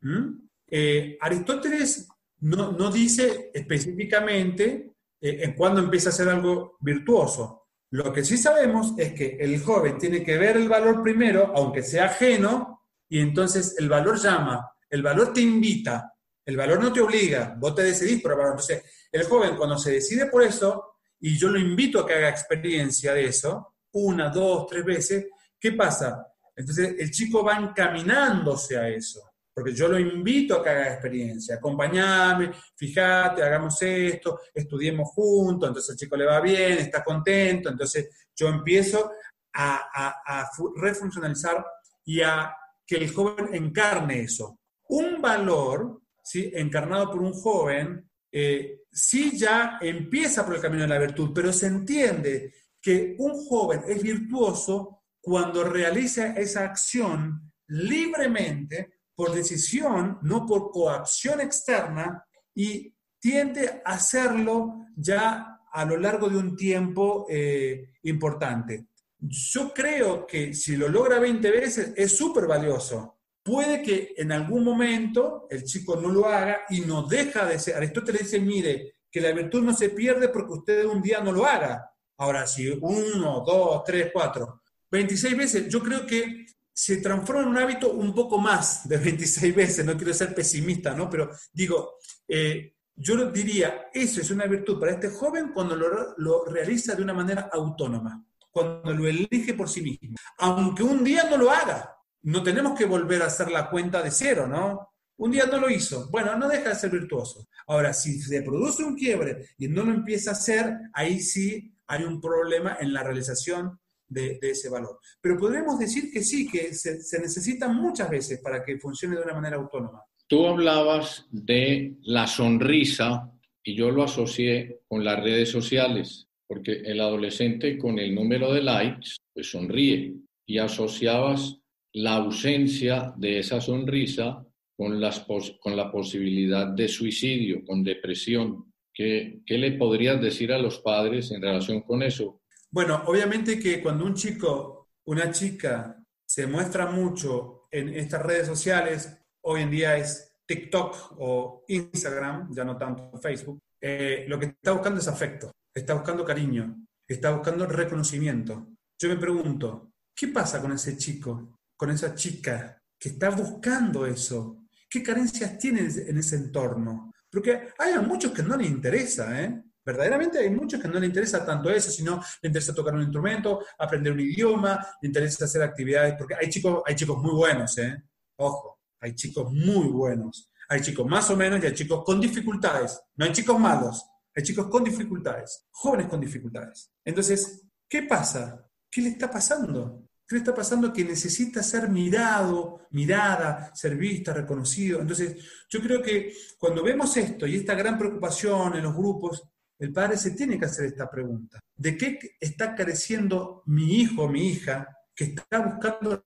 Eh, Aristóteles no, dice específicamente eh, en cuándo empieza a ser algo virtuoso. Lo que sí sabemos es que el joven tiene que ver el valor primero, aunque sea ajeno, y entonces el valor llama, el valor te invita, el valor no te obliga, vos te decidís por el valor. Entonces, el joven cuando se decide por eso, y yo lo invito a que haga experiencia de eso, una, dos, tres veces, ¿qué pasa? Entonces el chico va encaminándose a eso, porque yo lo invito a que haga experiencia, acompañame, fíjate, hagamos esto, estudiemos juntos, entonces el chico le va bien, está contento, entonces yo empiezo a, a, a refuncionalizar y a que el joven encarne eso. Un valor, ¿sí? encarnado por un joven, eh, sí ya empieza por el camino de la virtud, pero se entiende que un joven es virtuoso cuando realiza esa acción libremente, por decisión, no por coacción externa, y tiende a hacerlo ya a lo largo de un tiempo eh, importante. Yo creo que si lo logra 20 veces es súper valioso. Puede que en algún momento el chico no lo haga y no deja de ser. Aristóteles dice, mire, que la virtud no se pierde porque usted un día no lo haga. Ahora, si uno, dos, tres, cuatro, 26 veces, yo creo que se transforma en un hábito un poco más de 26 veces, no quiero ser pesimista, ¿no? Pero digo, eh, yo diría, eso es una virtud para este joven cuando lo, lo, realiza de una manera autónoma, cuando lo elige por sí mismo. Aunque un día no lo haga, no tenemos que volver a hacer la cuenta de cero, ¿no? Un día no lo hizo, bueno, no deja de ser virtuoso. Ahora, si se produce un quiebre y no lo empieza a hacer, ahí sí hay un problema en la realización de, ese valor. Pero podríamos decir que sí, que se, se necesita muchas veces para que funcione de una manera autónoma. Tú hablabas de la sonrisa y yo lo asocié con las redes sociales, porque el adolescente con el número de likes, pues sonríe y asociabas la ausencia de esa sonrisa con, las con la posibilidad de suicidio, con depresión. ¿Qué, ¿Qué le podrías decir a los padres en relación con eso? Bueno, obviamente que cuando un chico, una chica se muestra mucho en estas redes sociales, hoy en día es TikTok o Instagram, ya no tanto Facebook, eh, lo que está buscando es afecto, está buscando cariño, está buscando reconocimiento. Yo me pregunto, ¿qué pasa con ese chico, con esa chica que está buscando eso? ¿Qué carencias tiene en ese entorno? Porque hay muchos que no les interesa, ¿eh? Verdaderamente hay muchos que no le interesa tanto eso, sino le interesa tocar un instrumento, aprender un idioma, le interesa hacer actividades, porque hay chicos, hay chicos muy buenos, ¿eh? Ojo, hay chicos muy buenos. Hay chicos más o menos y hay chicos con dificultades. No hay chicos malos, hay chicos con dificultades, jóvenes con dificultades. Entonces, ¿qué pasa? ¿Qué le está pasando? ¿Qué le está pasando? Que necesita ser mirado, mirada, ser vista, reconocido. Entonces, yo creo que cuando vemos esto y esta gran preocupación en los grupos, el padre se tiene que hacer esta pregunta. ¿De qué está careciendo mi hijo o mi hija que está buscando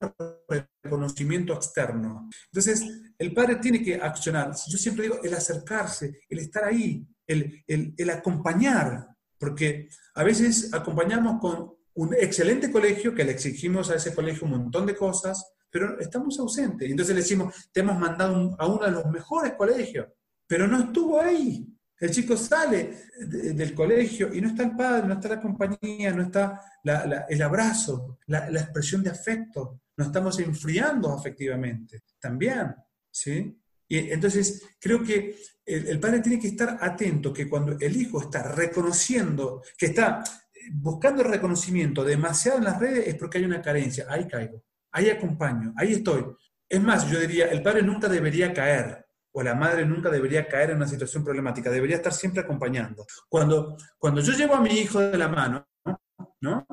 reconocimiento externo? Entonces, el padre tiene que accionar. Yo siempre digo, el acercarse, el estar ahí, el, el acompañar, porque a veces acompañamos con un excelente colegio que le exigimos a ese colegio un montón de cosas, pero estamos ausentes. Entonces le decimos, te hemos mandado a uno de los mejores colegios, pero no estuvo ahí. El chico sale del colegio y no está el padre, no está la compañía, no está el abrazo, la, expresión de afecto. Nos estamos enfriando afectivamente también, ¿sí? Y entonces creo que el, padre tiene que estar atento que cuando el hijo está reconociendo, que está buscando el reconocimiento demasiado en las redes, es porque hay una carencia. Ahí caigo, ahí acompaño, ahí estoy. Es más, yo diría, el padre nunca debería caer o la madre nunca debería caer en una situación problemática, debería estar siempre acompañando. Cuando, cuando yo llevo a mi hijo de la mano, ¿no?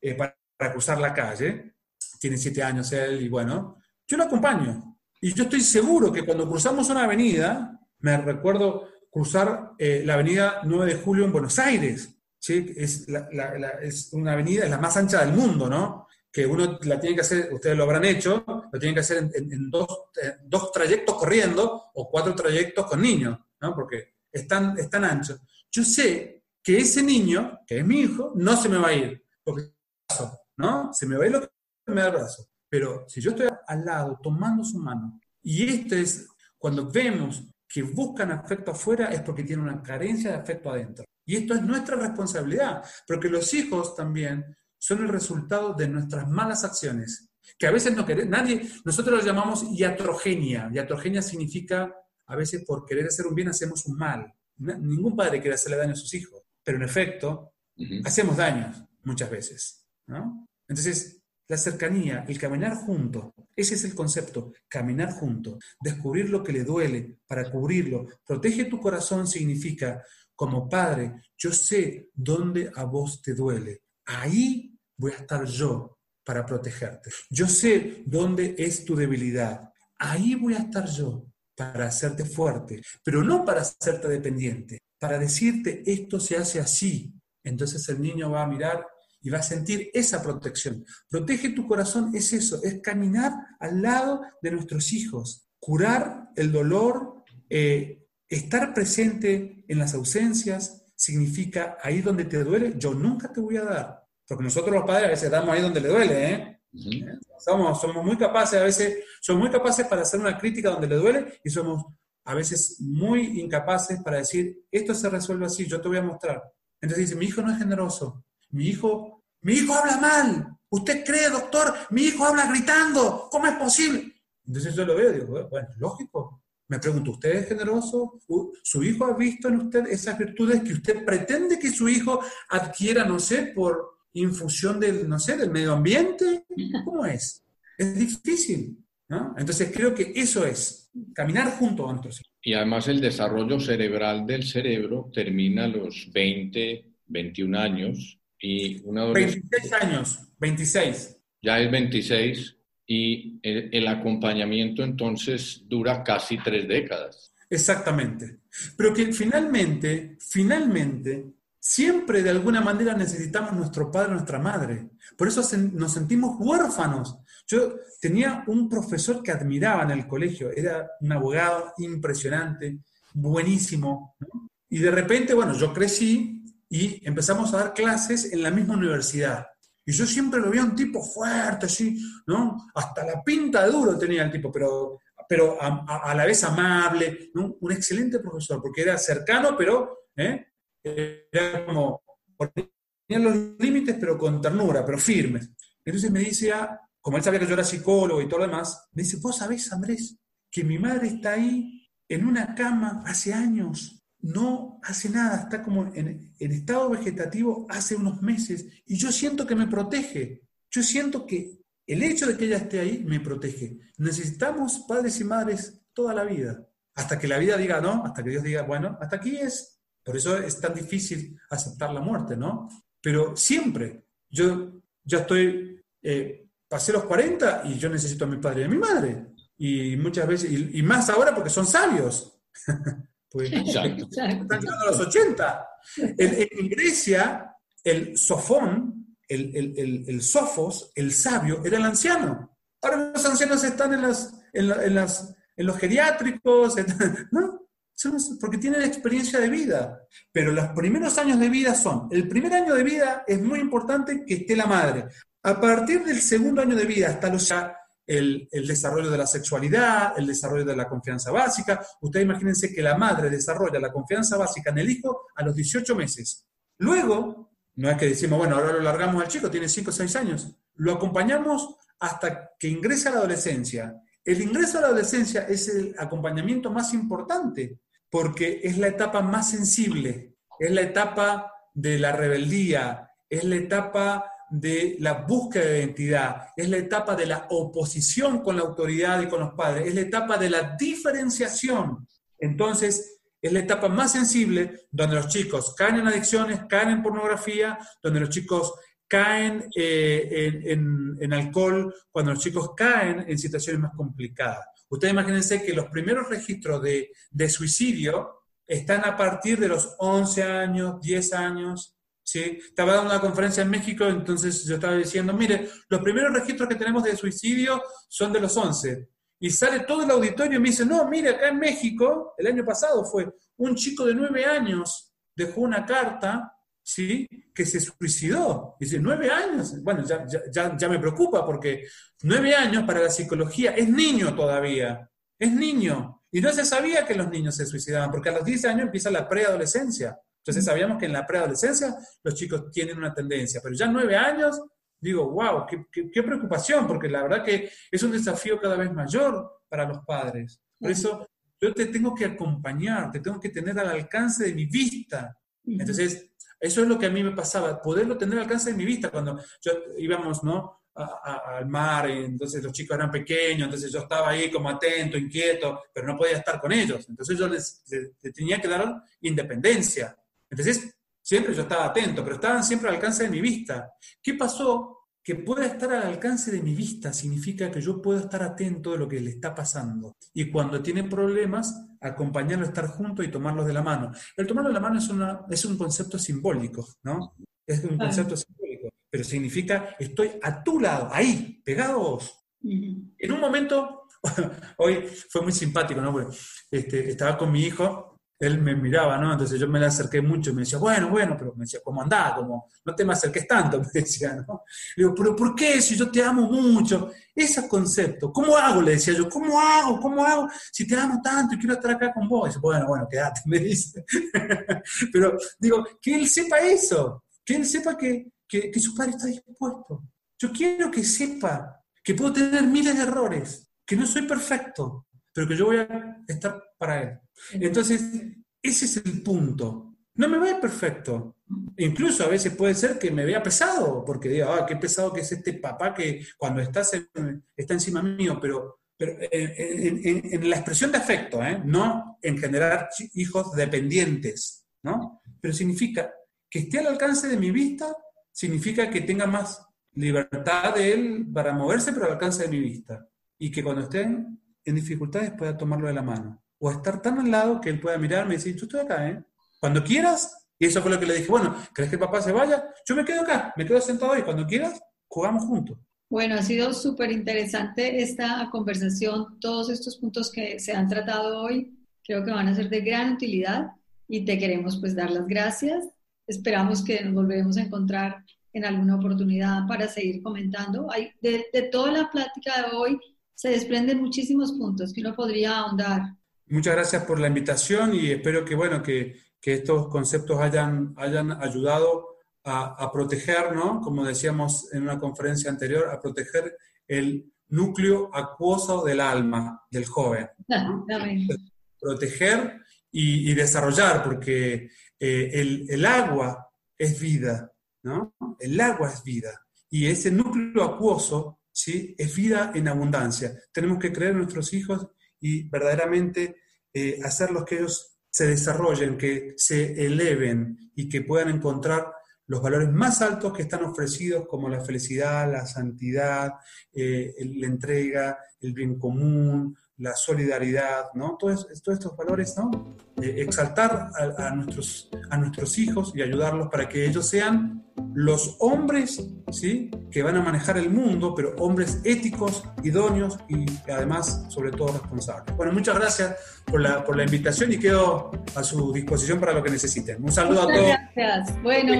Eh, para, cruzar la calle, tiene siete años él y bueno, yo lo acompaño. Y yo estoy seguro que cuando cruzamos una avenida, me recuerdo cruzar eh, la avenida 9 de Julio en Buenos Aires, ¿sí? es, es una avenida, es la más ancha del mundo, ¿no? Que uno la tiene que hacer, ustedes lo habrán hecho, lo tienen que hacer en, dos, dos, trayectos corriendo o cuatro trayectos con niños, ¿no? Porque están, están anchos. Yo sé que ese niño, que es mi hijo, no se me va a ir, porque ¿no? Se me va a ir lo que me da el brazo. Pero si yo estoy al lado, tomando su mano, y esto es cuando vemos que buscan afecto afuera, es porque tienen una carencia de afecto adentro. Y esto es nuestra responsabilidad, porque los hijos también son el resultado de nuestras malas acciones, que a veces no queremos, nadie, nosotros lo llamamos iatrogenia. Iatrogenia significa, a veces por querer hacer un bien hacemos un mal. Ningún padre quiere hacerle daño a sus hijos, pero en efecto, hacemos daño muchas veces. Entonces, la cercanía, el caminar junto, ese es el concepto, caminar junto, descubrir lo que le duele para cubrirlo. Protege tu corazón significa, como padre, yo sé dónde a vos te duele. Ahí voy a estar yo para protegerte. Yo sé dónde es tu debilidad. Ahí voy a estar yo para hacerte fuerte, pero no para hacerte dependiente. para decirte esto se hace así. Entonces el niño va a mirar y va a sentir esa protección. Protege tu corazón es eso, es caminar al lado de nuestros hijos, curar el dolor, eh, estar presente en las ausencias, significa ahí donde te duele, yo nunca te voy a dar. Porque nosotros los padres a veces damos ahí donde le duele, ¿eh? somos, somos muy capaces, a veces, somos muy capaces para hacer una crítica donde le duele y somos a veces muy incapaces para decir, esto se resuelve así, yo te voy a mostrar. Entonces dice, mi hijo no es generoso, mi hijo, mi hijo habla mal, usted cree, doctor, mi hijo habla gritando, ¿cómo es posible? Entonces yo lo veo y digo, bueno, lógico. Me pregunto, ¿usted es generoso? ¿Su hijo ha visto en usted esas virtudes que usted pretende que su hijo adquiera, no sé, por infusión del, no sé, del medio ambiente? ¿Cómo es? Es difícil. Entonces creo que eso es, caminar junto a otros. Y además el desarrollo cerebral del cerebro termina a los 20, 21 años y una 26 años, 26. Ya es 26 y el, acompañamiento entonces dura casi tres décadas. Exactamente. Pero que finalmente, finalmente, siempre de alguna manera necesitamos nuestro padre, nuestra madre. Por eso nos sentimos huérfanos. Yo tenía un profesor que admiraba en el colegio, era un abogado impresionante, buenísimo. Y de repente, bueno, yo crecí y empezamos a dar clases en la misma universidad. Y yo siempre lo veía un tipo fuerte, así, ¿no? Hasta la pinta de duro tenía el tipo, pero, pero a, la vez amable. Un excelente profesor, porque era cercano, pero ¿eh? Era como, tenía los límites, pero con ternura, pero firmes. Entonces me dice, ah, como él sabía que yo era psicólogo y todo lo demás, me dice, vos sabés, Andrés, que mi madre está ahí en una cama hace años, no hace nada, está como en, estado vegetativo hace unos meses y yo siento que me protege, yo siento que el hecho de que ella esté ahí me protege. Necesitamos padres y madres toda la vida, hasta que la vida diga no, hasta que Dios diga, bueno, hasta aquí es. Por eso es tan difícil aceptar la muerte, ¿no? Pero siempre, yo ya estoy eh, pasé los 40 y yo necesito a mi padre y a mi madre. Y muchas veces, y, más ahora porque son sabios. pues, están llegando a los 80. En, Grecia, el sofón, el, el, sofos, el sabio, era el anciano. Ahora los ancianos están en, las, en, las, en los geriátricos, ¿no? Porque tienen experiencia de vida. Pero los primeros años de vida son, el primer año de vida es muy importante que esté la madre. A partir del segundo año de vida hasta el, desarrollo de la sexualidad, el desarrollo de la confianza básica. Ustedes imagínense que la madre desarrolla la confianza básica en el hijo a los 18 meses. Luego, no es que decimos, bueno, ahora lo largamos al chico, tiene 5 o 6 años. Lo acompañamos hasta que ingresa a la adolescencia. El ingreso a la adolescencia es el acompañamiento más importante porque es la etapa más sensible, es la etapa de la rebeldía, es la etapa de la búsqueda de identidad, es la etapa de la oposición con la autoridad y con los padres, es la etapa de la diferenciación. Entonces, es la etapa más sensible donde los chicos caen en adicciones, caen en pornografía, donde los chicos caen eh, en, alcohol, cuando los chicos caen en situaciones más complicadas. Ustedes imagínense que los primeros registros de, suicidio están a partir de los 11 años, 10 años, estaba dando una conferencia en México, entonces yo estaba diciendo, mire, los primeros registros que tenemos de suicidio son de los 11. Y sale todo el auditorio y me dice, no, mire, acá en México, el año pasado fue, un chico de nueve años dejó una carta, ¿sí? Que se suicidó. Dice, nueve años. Bueno, ya, ya, ya me preocupa porque nueve años para la psicología es niño todavía, es niño. Y no se sabía que los niños se suicidaban, porque a los 10 años empieza la preadolescencia. Entonces sabíamos que en la preadolescencia los chicos tienen una tendencia, pero ya nueve años, digo, wow, qué, preocupación, porque la verdad que es un desafío cada vez mayor para los padres. Por eso yo te tengo que acompañar, te tengo que tener al alcance de mi vista. Entonces, eso es lo que a mí me pasaba, poderlo tener al alcance de mi vista cuando íbamos, ¿no? al mar, entonces los chicos eran pequeños, entonces yo estaba ahí como atento, inquieto, pero no podía estar con ellos. Entonces yo les tenía que dar independencia. Entonces, siempre yo estaba atento, pero estaban siempre al alcance de mi vista. ¿Qué pasó que pueda estar al alcance de mi vista significa que yo puedo estar atento de lo que le está pasando. Y cuando tiene problemas, acompañarlo, estar junto y tomarlos de la mano. El tomarlo de la mano es, una, es un concepto simbólico, ¿no? Es un concepto simbólico, pero significa estoy a tu lado, ahí, pegado a vos. En un momento, hoy fue muy simpático, ¿no? este, estaba con mi hijo él me miraba, ¿no? Entonces yo me le acerqué mucho y me decía, bueno, bueno, pero me decía, ¿cómo andás? Como, no te me acerques tanto, me decía, ¿no? Le digo, pero ¿por qué? Si yo te amo mucho. Ese concepto, ¿cómo hago? Le decía yo, ¿cómo hago? ¿Cómo hago? Si te amo tanto y quiero estar acá con vos. Y dice, bueno, bueno, quédate, me dice. pero digo, que él sepa eso, que él sepa que, que, que su padre está dispuesto. Yo quiero que sepa que puedo tener miles de errores, que no soy perfecto, pero que yo voy a estar para él. Entonces, ese es el punto. No me ve perfecto. Incluso a veces puede ser que me vea pesado, porque diga, ah, qué pesado que es este papá que cuando estás está encima mío, pero, pero en, la expresión de afecto, ¿eh? no en generar hijos dependientes, ¿no? Pero significa que esté al alcance de mi vista, significa que tenga más libertad de él para moverse, pero al alcance de mi vista. Y que cuando estén en dificultades pueda tomarlo de la mano o estar tan al lado que él pueda mirarme y decir, yo estoy acá, ¿eh? Cuando quieras, y eso fue lo que le dije, bueno, ¿crees que papá se vaya? Yo me quedo acá, me quedo sentado y cuando quieras, jugamos juntos. Bueno, ha sido súper interesante esta conversación, todos estos puntos que se han tratado hoy, creo que van a ser de gran utilidad y te queremos pues dar las gracias. Esperamos que nos volvemos a encontrar en alguna oportunidad para seguir comentando. Hay, de, de toda la plática de hoy se desprenden muchísimos puntos que uno podría ahondar Muchas gracias por la invitación y espero que, bueno, que, que estos conceptos hayan, hayan ayudado a, a, proteger, ¿no? como decíamos en una conferencia anterior, a proteger el núcleo acuoso del alma del joven. Proteger y, y, desarrollar, porque eh, el, el, agua es vida, ¿no? El agua es vida. Y ese núcleo acuoso, ¿sí? Es vida en abundancia. Tenemos que creer en nuestros hijos y verdaderamente eh, hacerlos que ellos se desarrollen, que se eleven y que puedan encontrar los valores más altos que están ofrecidos como la felicidad, la santidad, eh, la entrega, el bien común, la solidaridad, ¿no? Todos, todos estos valores, ¿no? Eh, exaltar a, nuestros, a nuestros hijos y ayudarlos para que ellos sean los hombres, ¿sí? Que van a manejar el mundo, pero hombres éticos, idóneos y además, sobre todo, responsables. Bueno, muchas gracias por la, por la invitación y quedo a su disposición para lo que necesiten. Un saludo a todos. Gracias. Bueno,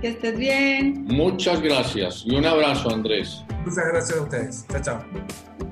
que estés bien. Muchas gracias y un abrazo, Andrés. Muchas gracias a ustedes. Chao, chao.